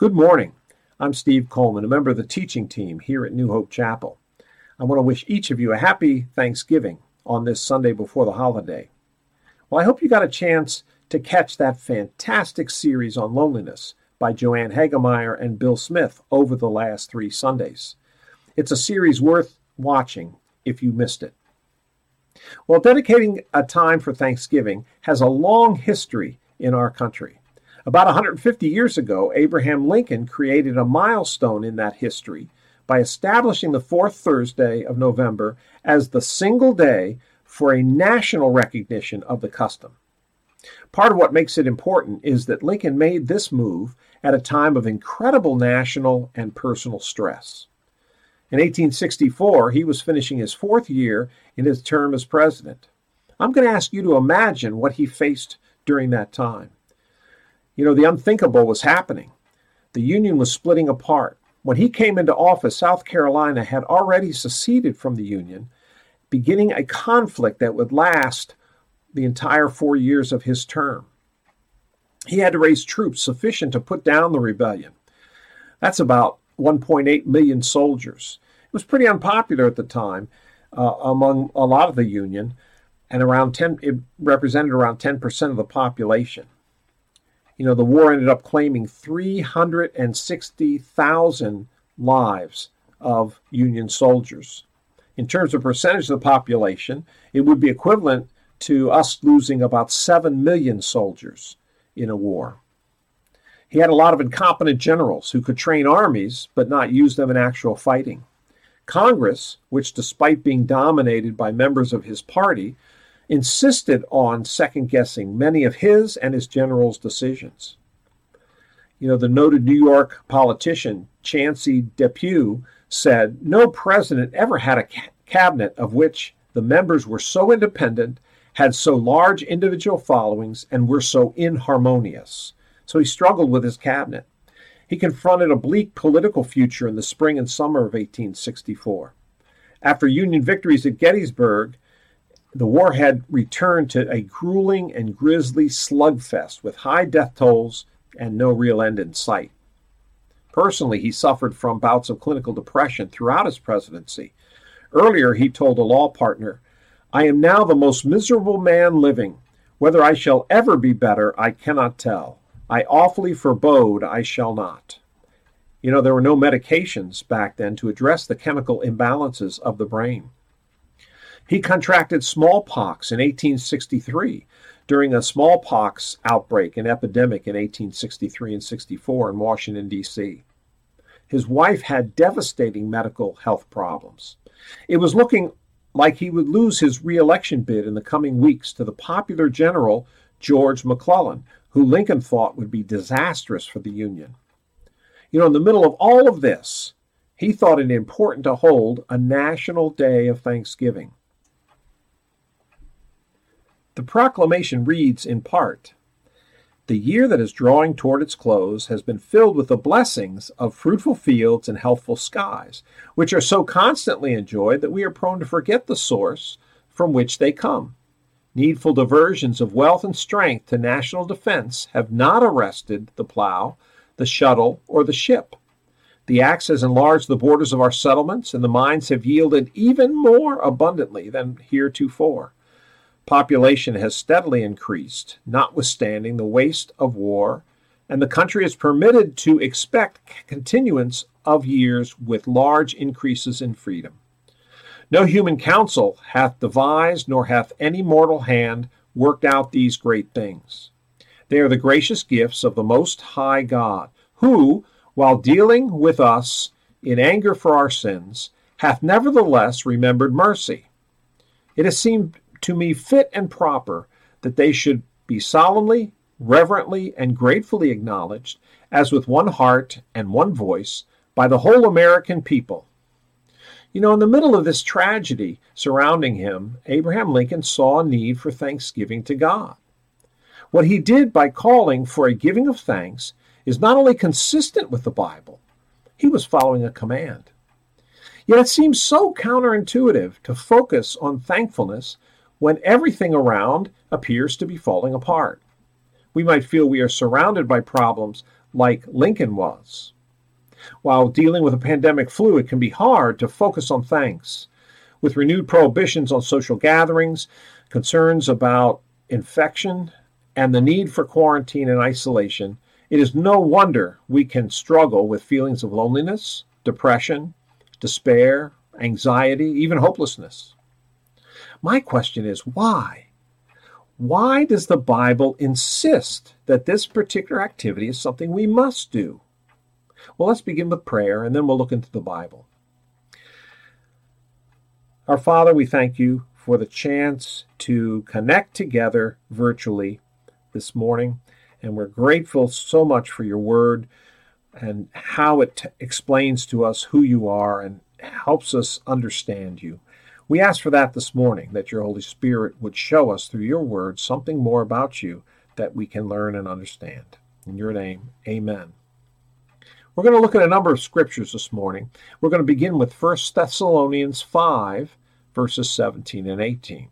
Good morning. I'm Steve Coleman, a member of the teaching team here at New Hope Chapel. I want to wish each of you a happy Thanksgiving on this Sunday before the holiday. Well, I hope you got a chance to catch that fantastic series on loneliness by Joanne Hagemeyer and Bill Smith over the last three Sundays. It's a series worth watching if you missed it. Well, dedicating a time for Thanksgiving has a long history in our country. About 150 years ago, Abraham Lincoln created a milestone in that history by establishing the fourth Thursday of November as the single day for a national recognition of the custom. Part of what makes it important is that Lincoln made this move at a time of incredible national and personal stress. In 1864, he was finishing his fourth year in his term as president. I'm going to ask you to imagine what he faced during that time. You know, the unthinkable was happening. The Union was splitting apart. When he came into office, South Carolina had already seceded from the Union, beginning a conflict that would last the entire four years of his term. He had to raise troops sufficient to put down the rebellion. That's about 1.8 million soldiers. It was pretty unpopular at the time uh, among a lot of the Union, and around 10, it represented around 10% of the population you know, the war ended up claiming 360,000 lives of Union soldiers. In terms of percentage of the population, it would be equivalent to us losing about 7 million soldiers in a war. He had a lot of incompetent generals who could train armies but not use them in actual fighting. Congress, which despite being dominated by members of his party, insisted on second guessing many of his and his generals' decisions. You know, the noted New York politician Chauncey Depew said no president ever had a ca- cabinet of which the members were so independent, had so large individual followings, and were so inharmonious. So he struggled with his cabinet. He confronted a bleak political future in the spring and summer of 1864. After Union victories at Gettysburg, the war had returned to a grueling and grisly slugfest with high death tolls and no real end in sight. Personally, he suffered from bouts of clinical depression throughout his presidency. Earlier, he told a law partner, I am now the most miserable man living. Whether I shall ever be better, I cannot tell. I awfully forebode I shall not. You know, there were no medications back then to address the chemical imbalances of the brain. He contracted smallpox in 1863 during a smallpox outbreak and epidemic in 1863 and 64 in Washington, D.C. His wife had devastating medical health problems. It was looking like he would lose his reelection bid in the coming weeks to the popular general George McClellan, who Lincoln thought would be disastrous for the Union. You know, in the middle of all of this, he thought it important to hold a national day of Thanksgiving. The proclamation reads in part The year that is drawing toward its close has been filled with the blessings of fruitful fields and healthful skies, which are so constantly enjoyed that we are prone to forget the source from which they come. Needful diversions of wealth and strength to national defense have not arrested the plow, the shuttle, or the ship. The axe has enlarged the borders of our settlements, and the mines have yielded even more abundantly than heretofore. Population has steadily increased, notwithstanding the waste of war, and the country is permitted to expect continuance of years with large increases in freedom. No human counsel hath devised, nor hath any mortal hand worked out these great things. They are the gracious gifts of the Most High God, who, while dealing with us in anger for our sins, hath nevertheless remembered mercy. It has seemed to me fit and proper that they should be solemnly, reverently, and gratefully acknowledged, as with one heart and one voice, by the whole American people. You know, in the middle of this tragedy surrounding him, Abraham Lincoln saw a need for thanksgiving to God. What he did by calling for a giving of thanks is not only consistent with the Bible, he was following a command. Yet it seems so counterintuitive to focus on thankfulness when everything around appears to be falling apart. We might feel we are surrounded by problems like Lincoln was. While dealing with a pandemic flu, it can be hard to focus on thanks. With renewed prohibitions on social gatherings, concerns about infection, and the need for quarantine and isolation, it is no wonder we can struggle with feelings of loneliness, depression, despair, anxiety, even hopelessness. My question is why? Why does the Bible insist that this particular activity is something we must do? Well, let's begin with prayer and then we'll look into the Bible. Our Father, we thank you for the chance to connect together virtually this morning, and we're grateful so much for your word and how it t- explains to us who you are and helps us understand you. We ask for that this morning, that your Holy Spirit would show us through your word something more about you that we can learn and understand. In your name, amen. We're going to look at a number of scriptures this morning. We're going to begin with 1 Thessalonians 5, verses 17 and 18.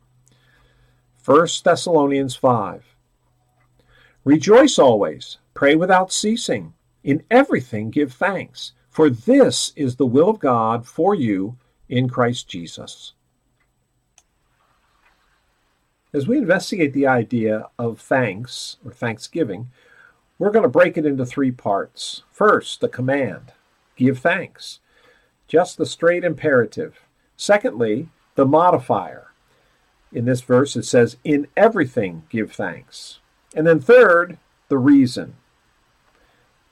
1 Thessalonians 5. Rejoice always, pray without ceasing, in everything give thanks, for this is the will of God for you in Christ Jesus. As we investigate the idea of thanks or thanksgiving, we're going to break it into three parts. First, the command give thanks, just the straight imperative. Secondly, the modifier. In this verse, it says, In everything give thanks. And then third, the reason.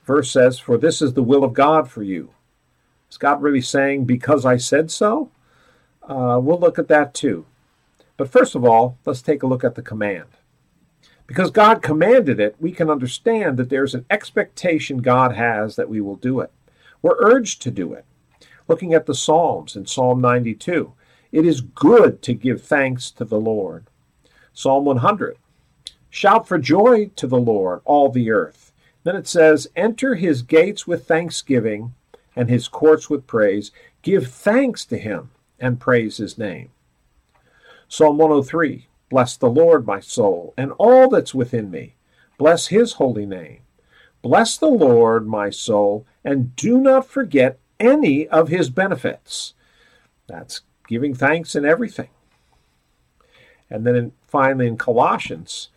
Verse says, For this is the will of God for you. Is God really saying, Because I said so? Uh, we'll look at that too. But first of all, let's take a look at the command. Because God commanded it, we can understand that there's an expectation God has that we will do it. We're urged to do it. Looking at the Psalms in Psalm 92, it is good to give thanks to the Lord. Psalm 100, shout for joy to the Lord, all the earth. Then it says, enter his gates with thanksgiving and his courts with praise. Give thanks to him and praise his name. Psalm 103 Bless the Lord, my soul, and all that's within me. Bless his holy name. Bless the Lord, my soul, and do not forget any of his benefits. That's giving thanks in everything. And then in, finally in Colossians,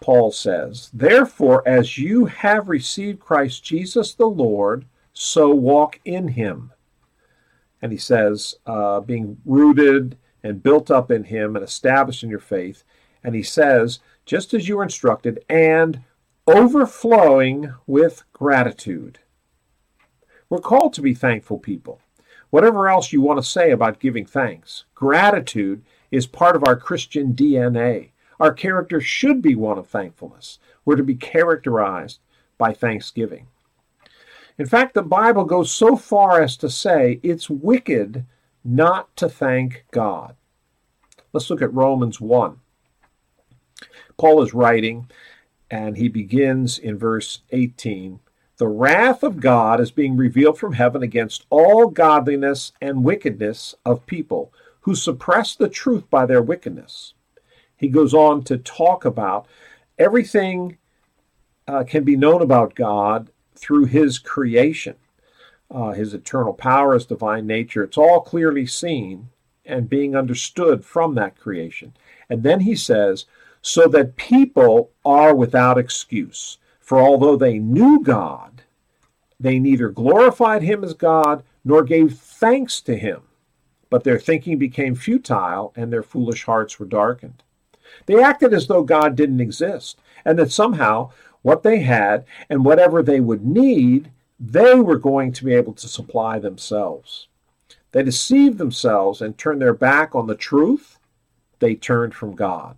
Paul says, Therefore, as you have received Christ Jesus the Lord, so walk in him. And he says, uh, being rooted and built up in him and established in your faith. And he says, just as you were instructed, and overflowing with gratitude. We're called to be thankful people. Whatever else you want to say about giving thanks, gratitude is part of our Christian DNA. Our character should be one of thankfulness. We're to be characterized by thanksgiving. In fact, the Bible goes so far as to say it's wicked not to thank God. Let's look at Romans 1. Paul is writing, and he begins in verse 18 The wrath of God is being revealed from heaven against all godliness and wickedness of people who suppress the truth by their wickedness. He goes on to talk about everything uh, can be known about God through his creation uh, his eternal power, his divine nature. It's all clearly seen and being understood from that creation. And then he says, so that people are without excuse. For although they knew God, they neither glorified him as God nor gave thanks to him. But their thinking became futile and their foolish hearts were darkened. They acted as though God didn't exist and that somehow what they had and whatever they would need they were going to be able to supply themselves. They deceived themselves and turned their back on the truth. They turned from God.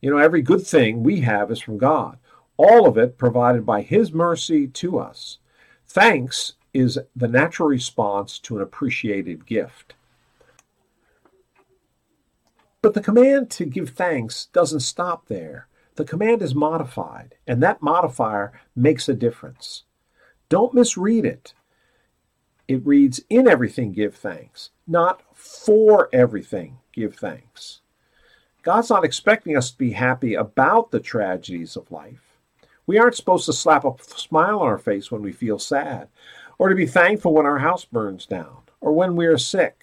You know, every good thing we have is from God, all of it provided by His mercy to us. Thanks is the natural response to an appreciated gift. But the command to give thanks doesn't stop there the command is modified, and that modifier makes a difference. Don't misread it. It reads, In everything give thanks, not for everything give thanks. God's not expecting us to be happy about the tragedies of life. We aren't supposed to slap a smile on our face when we feel sad, or to be thankful when our house burns down, or when we are sick.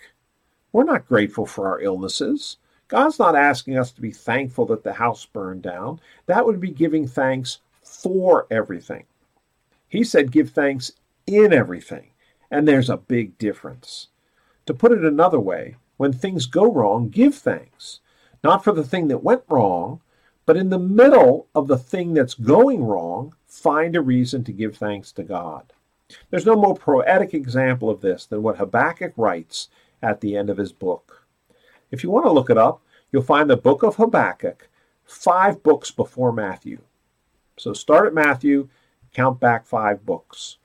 We're not grateful for our illnesses. God's not asking us to be thankful that the house burned down. That would be giving thanks for everything. He said, give thanks in everything. And there's a big difference. To put it another way, when things go wrong, give thanks. Not for the thing that went wrong, but in the middle of the thing that's going wrong, find a reason to give thanks to God. There's no more poetic example of this than what Habakkuk writes at the end of his book. If you want to look it up, you'll find the book of Habakkuk five books before Matthew. So start at Matthew, count back five books.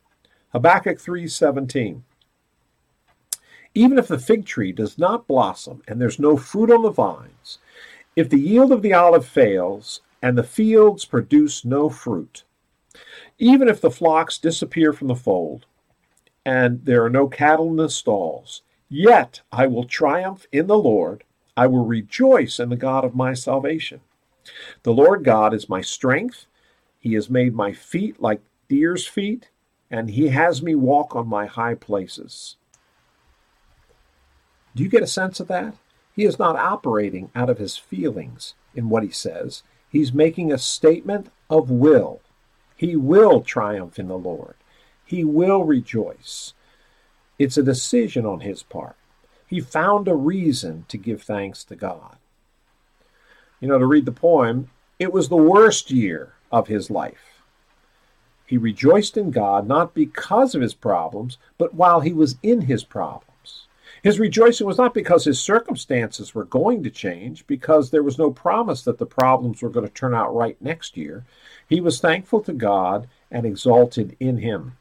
Habakkuk 3:17. Even if the fig tree does not blossom and there's no fruit on the vines, if the yield of the olive fails, and the fields produce no fruit, even if the flocks disappear from the fold, and there are no cattle in the stalls, yet I will triumph in the Lord. I will rejoice in the God of my salvation. The Lord God is my strength. He has made my feet like deer's feet, and he has me walk on my high places. Do you get a sense of that? He is not operating out of his feelings in what he says. He's making a statement of will. He will triumph in the Lord. He will rejoice. It's a decision on his part. He found a reason to give thanks to God. You know, to read the poem, it was the worst year of his life. He rejoiced in God not because of his problems, but while he was in his problems. His rejoicing was not because his circumstances were going to change, because there was no promise that the problems were going to turn out right next year. He was thankful to God and exalted in him.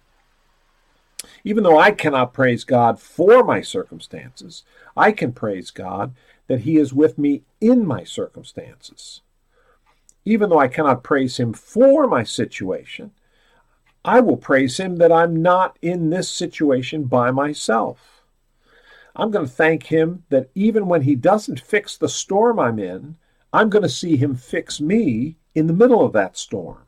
Even though I cannot praise God for my circumstances, I can praise God that He is with me in my circumstances. Even though I cannot praise Him for my situation, I will praise Him that I'm not in this situation by myself. I'm going to thank him that even when he doesn't fix the storm I'm in, I'm going to see him fix me in the middle of that storm.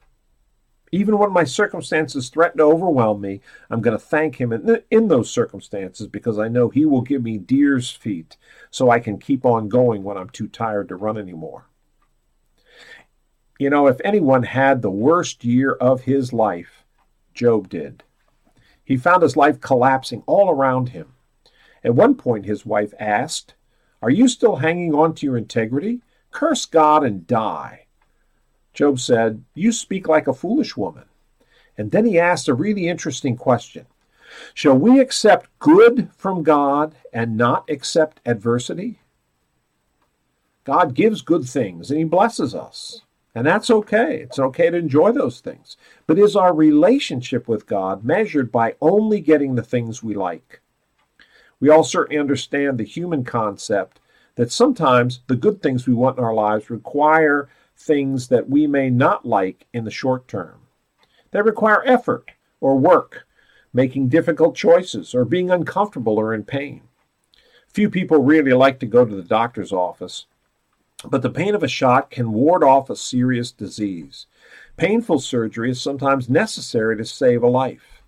Even when my circumstances threaten to overwhelm me, I'm going to thank him in, in those circumstances because I know he will give me deer's feet so I can keep on going when I'm too tired to run anymore. You know, if anyone had the worst year of his life, Job did. He found his life collapsing all around him. At one point, his wife asked, Are you still hanging on to your integrity? Curse God and die. Job said, You speak like a foolish woman. And then he asked a really interesting question Shall we accept good from God and not accept adversity? God gives good things and he blesses us. And that's okay. It's okay to enjoy those things. But is our relationship with God measured by only getting the things we like? We all certainly understand the human concept that sometimes the good things we want in our lives require things that we may not like in the short term. They require effort or work, making difficult choices, or being uncomfortable or in pain. Few people really like to go to the doctor's office, but the pain of a shot can ward off a serious disease. Painful surgery is sometimes necessary to save a life.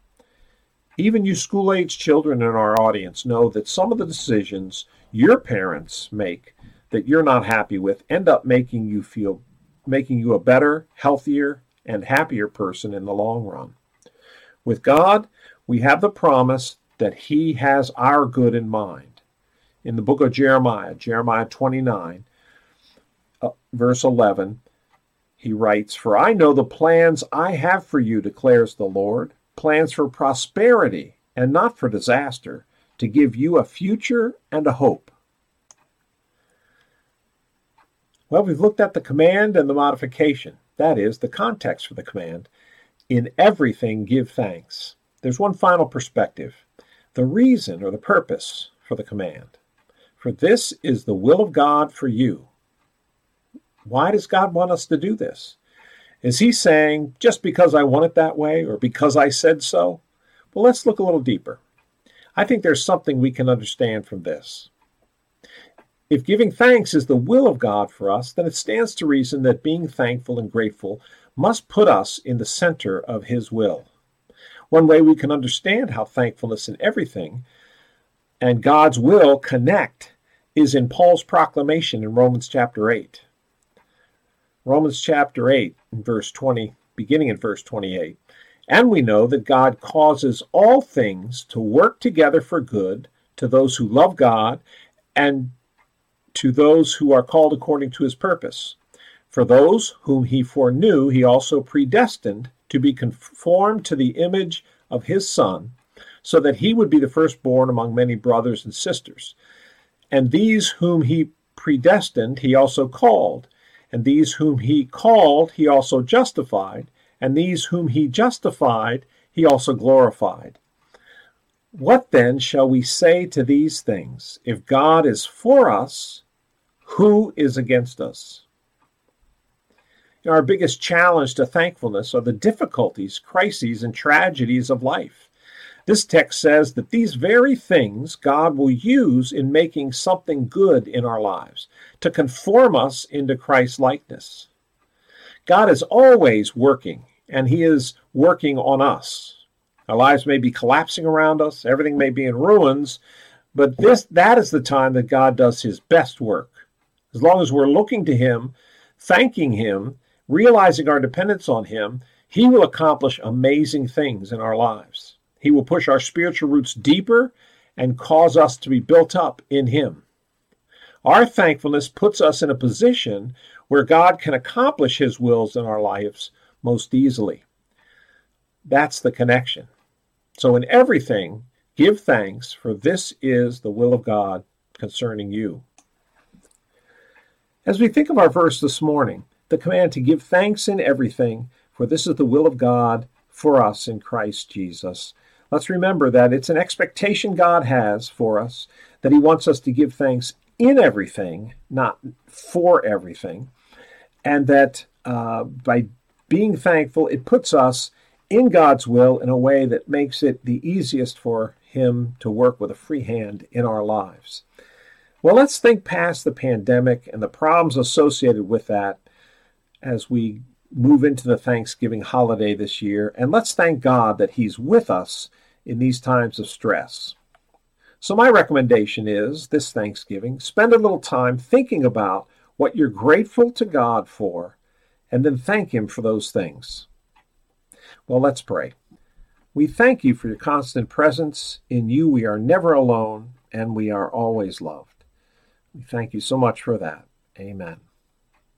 Even you school age children in our audience know that some of the decisions your parents make that you're not happy with end up making you feel making you a better, healthier, and happier person in the long run. With God, we have the promise that He has our good in mind. In the book of Jeremiah, Jeremiah 29, uh, Uh, verse 11, he writes, For I know the plans I have for you, declares the Lord plans for prosperity and not for disaster, to give you a future and a hope. Well, we've looked at the command and the modification. That is, the context for the command. In everything, give thanks. There's one final perspective the reason or the purpose for the command. For this is the will of God for you. Why does God want us to do this? Is he saying, just because I want it that way or because I said so? Well, let's look a little deeper. I think there's something we can understand from this. If giving thanks is the will of God for us, then it stands to reason that being thankful and grateful must put us in the center of His will. One way we can understand how thankfulness in everything and God's will connect is in Paul's proclamation in Romans chapter 8. Romans chapter 8, verse 20, beginning in verse 28. And we know that God causes all things to work together for good to those who love God and to those who are called according to his purpose. For those whom he foreknew, he also predestined to be conformed to the image of his Son, so that he would be the firstborn among many brothers and sisters. And these whom he predestined, he also called. And these whom he called, he also justified. And these whom he justified, he also glorified. What then shall we say to these things? If God is for us, who is against us? Our biggest challenge to thankfulness are the difficulties, crises, and tragedies of life. This text says that these very things God will use in making something good in our lives to conform us into Christ's likeness. God is always working, and He is working on us. Our lives may be collapsing around us, everything may be in ruins, but this that is the time that God does His best work. As long as we're looking to Him, thanking Him, realizing our dependence on Him, He will accomplish amazing things in our lives. He will push our spiritual roots deeper and cause us to be built up in Him. Our thankfulness puts us in a position where God can accomplish His wills in our lives most easily. That's the connection. So, in everything, give thanks, for this is the will of God concerning you. As we think of our verse this morning, the command to give thanks in everything, for this is the will of God for us in Christ Jesus. Let's remember that it's an expectation God has for us, that He wants us to give thanks in everything, not for everything, and that uh, by being thankful, it puts us in God's will in a way that makes it the easiest for Him to work with a free hand in our lives. Well, let's think past the pandemic and the problems associated with that as we move into the Thanksgiving holiday this year, and let's thank God that He's with us in these times of stress. So, my recommendation is this Thanksgiving, spend a little time thinking about what you're grateful to God for, and then thank Him for those things. Well, let's pray. We thank you for your constant presence. In you, we are never alone, and we are always loved. We thank you so much for that. Amen.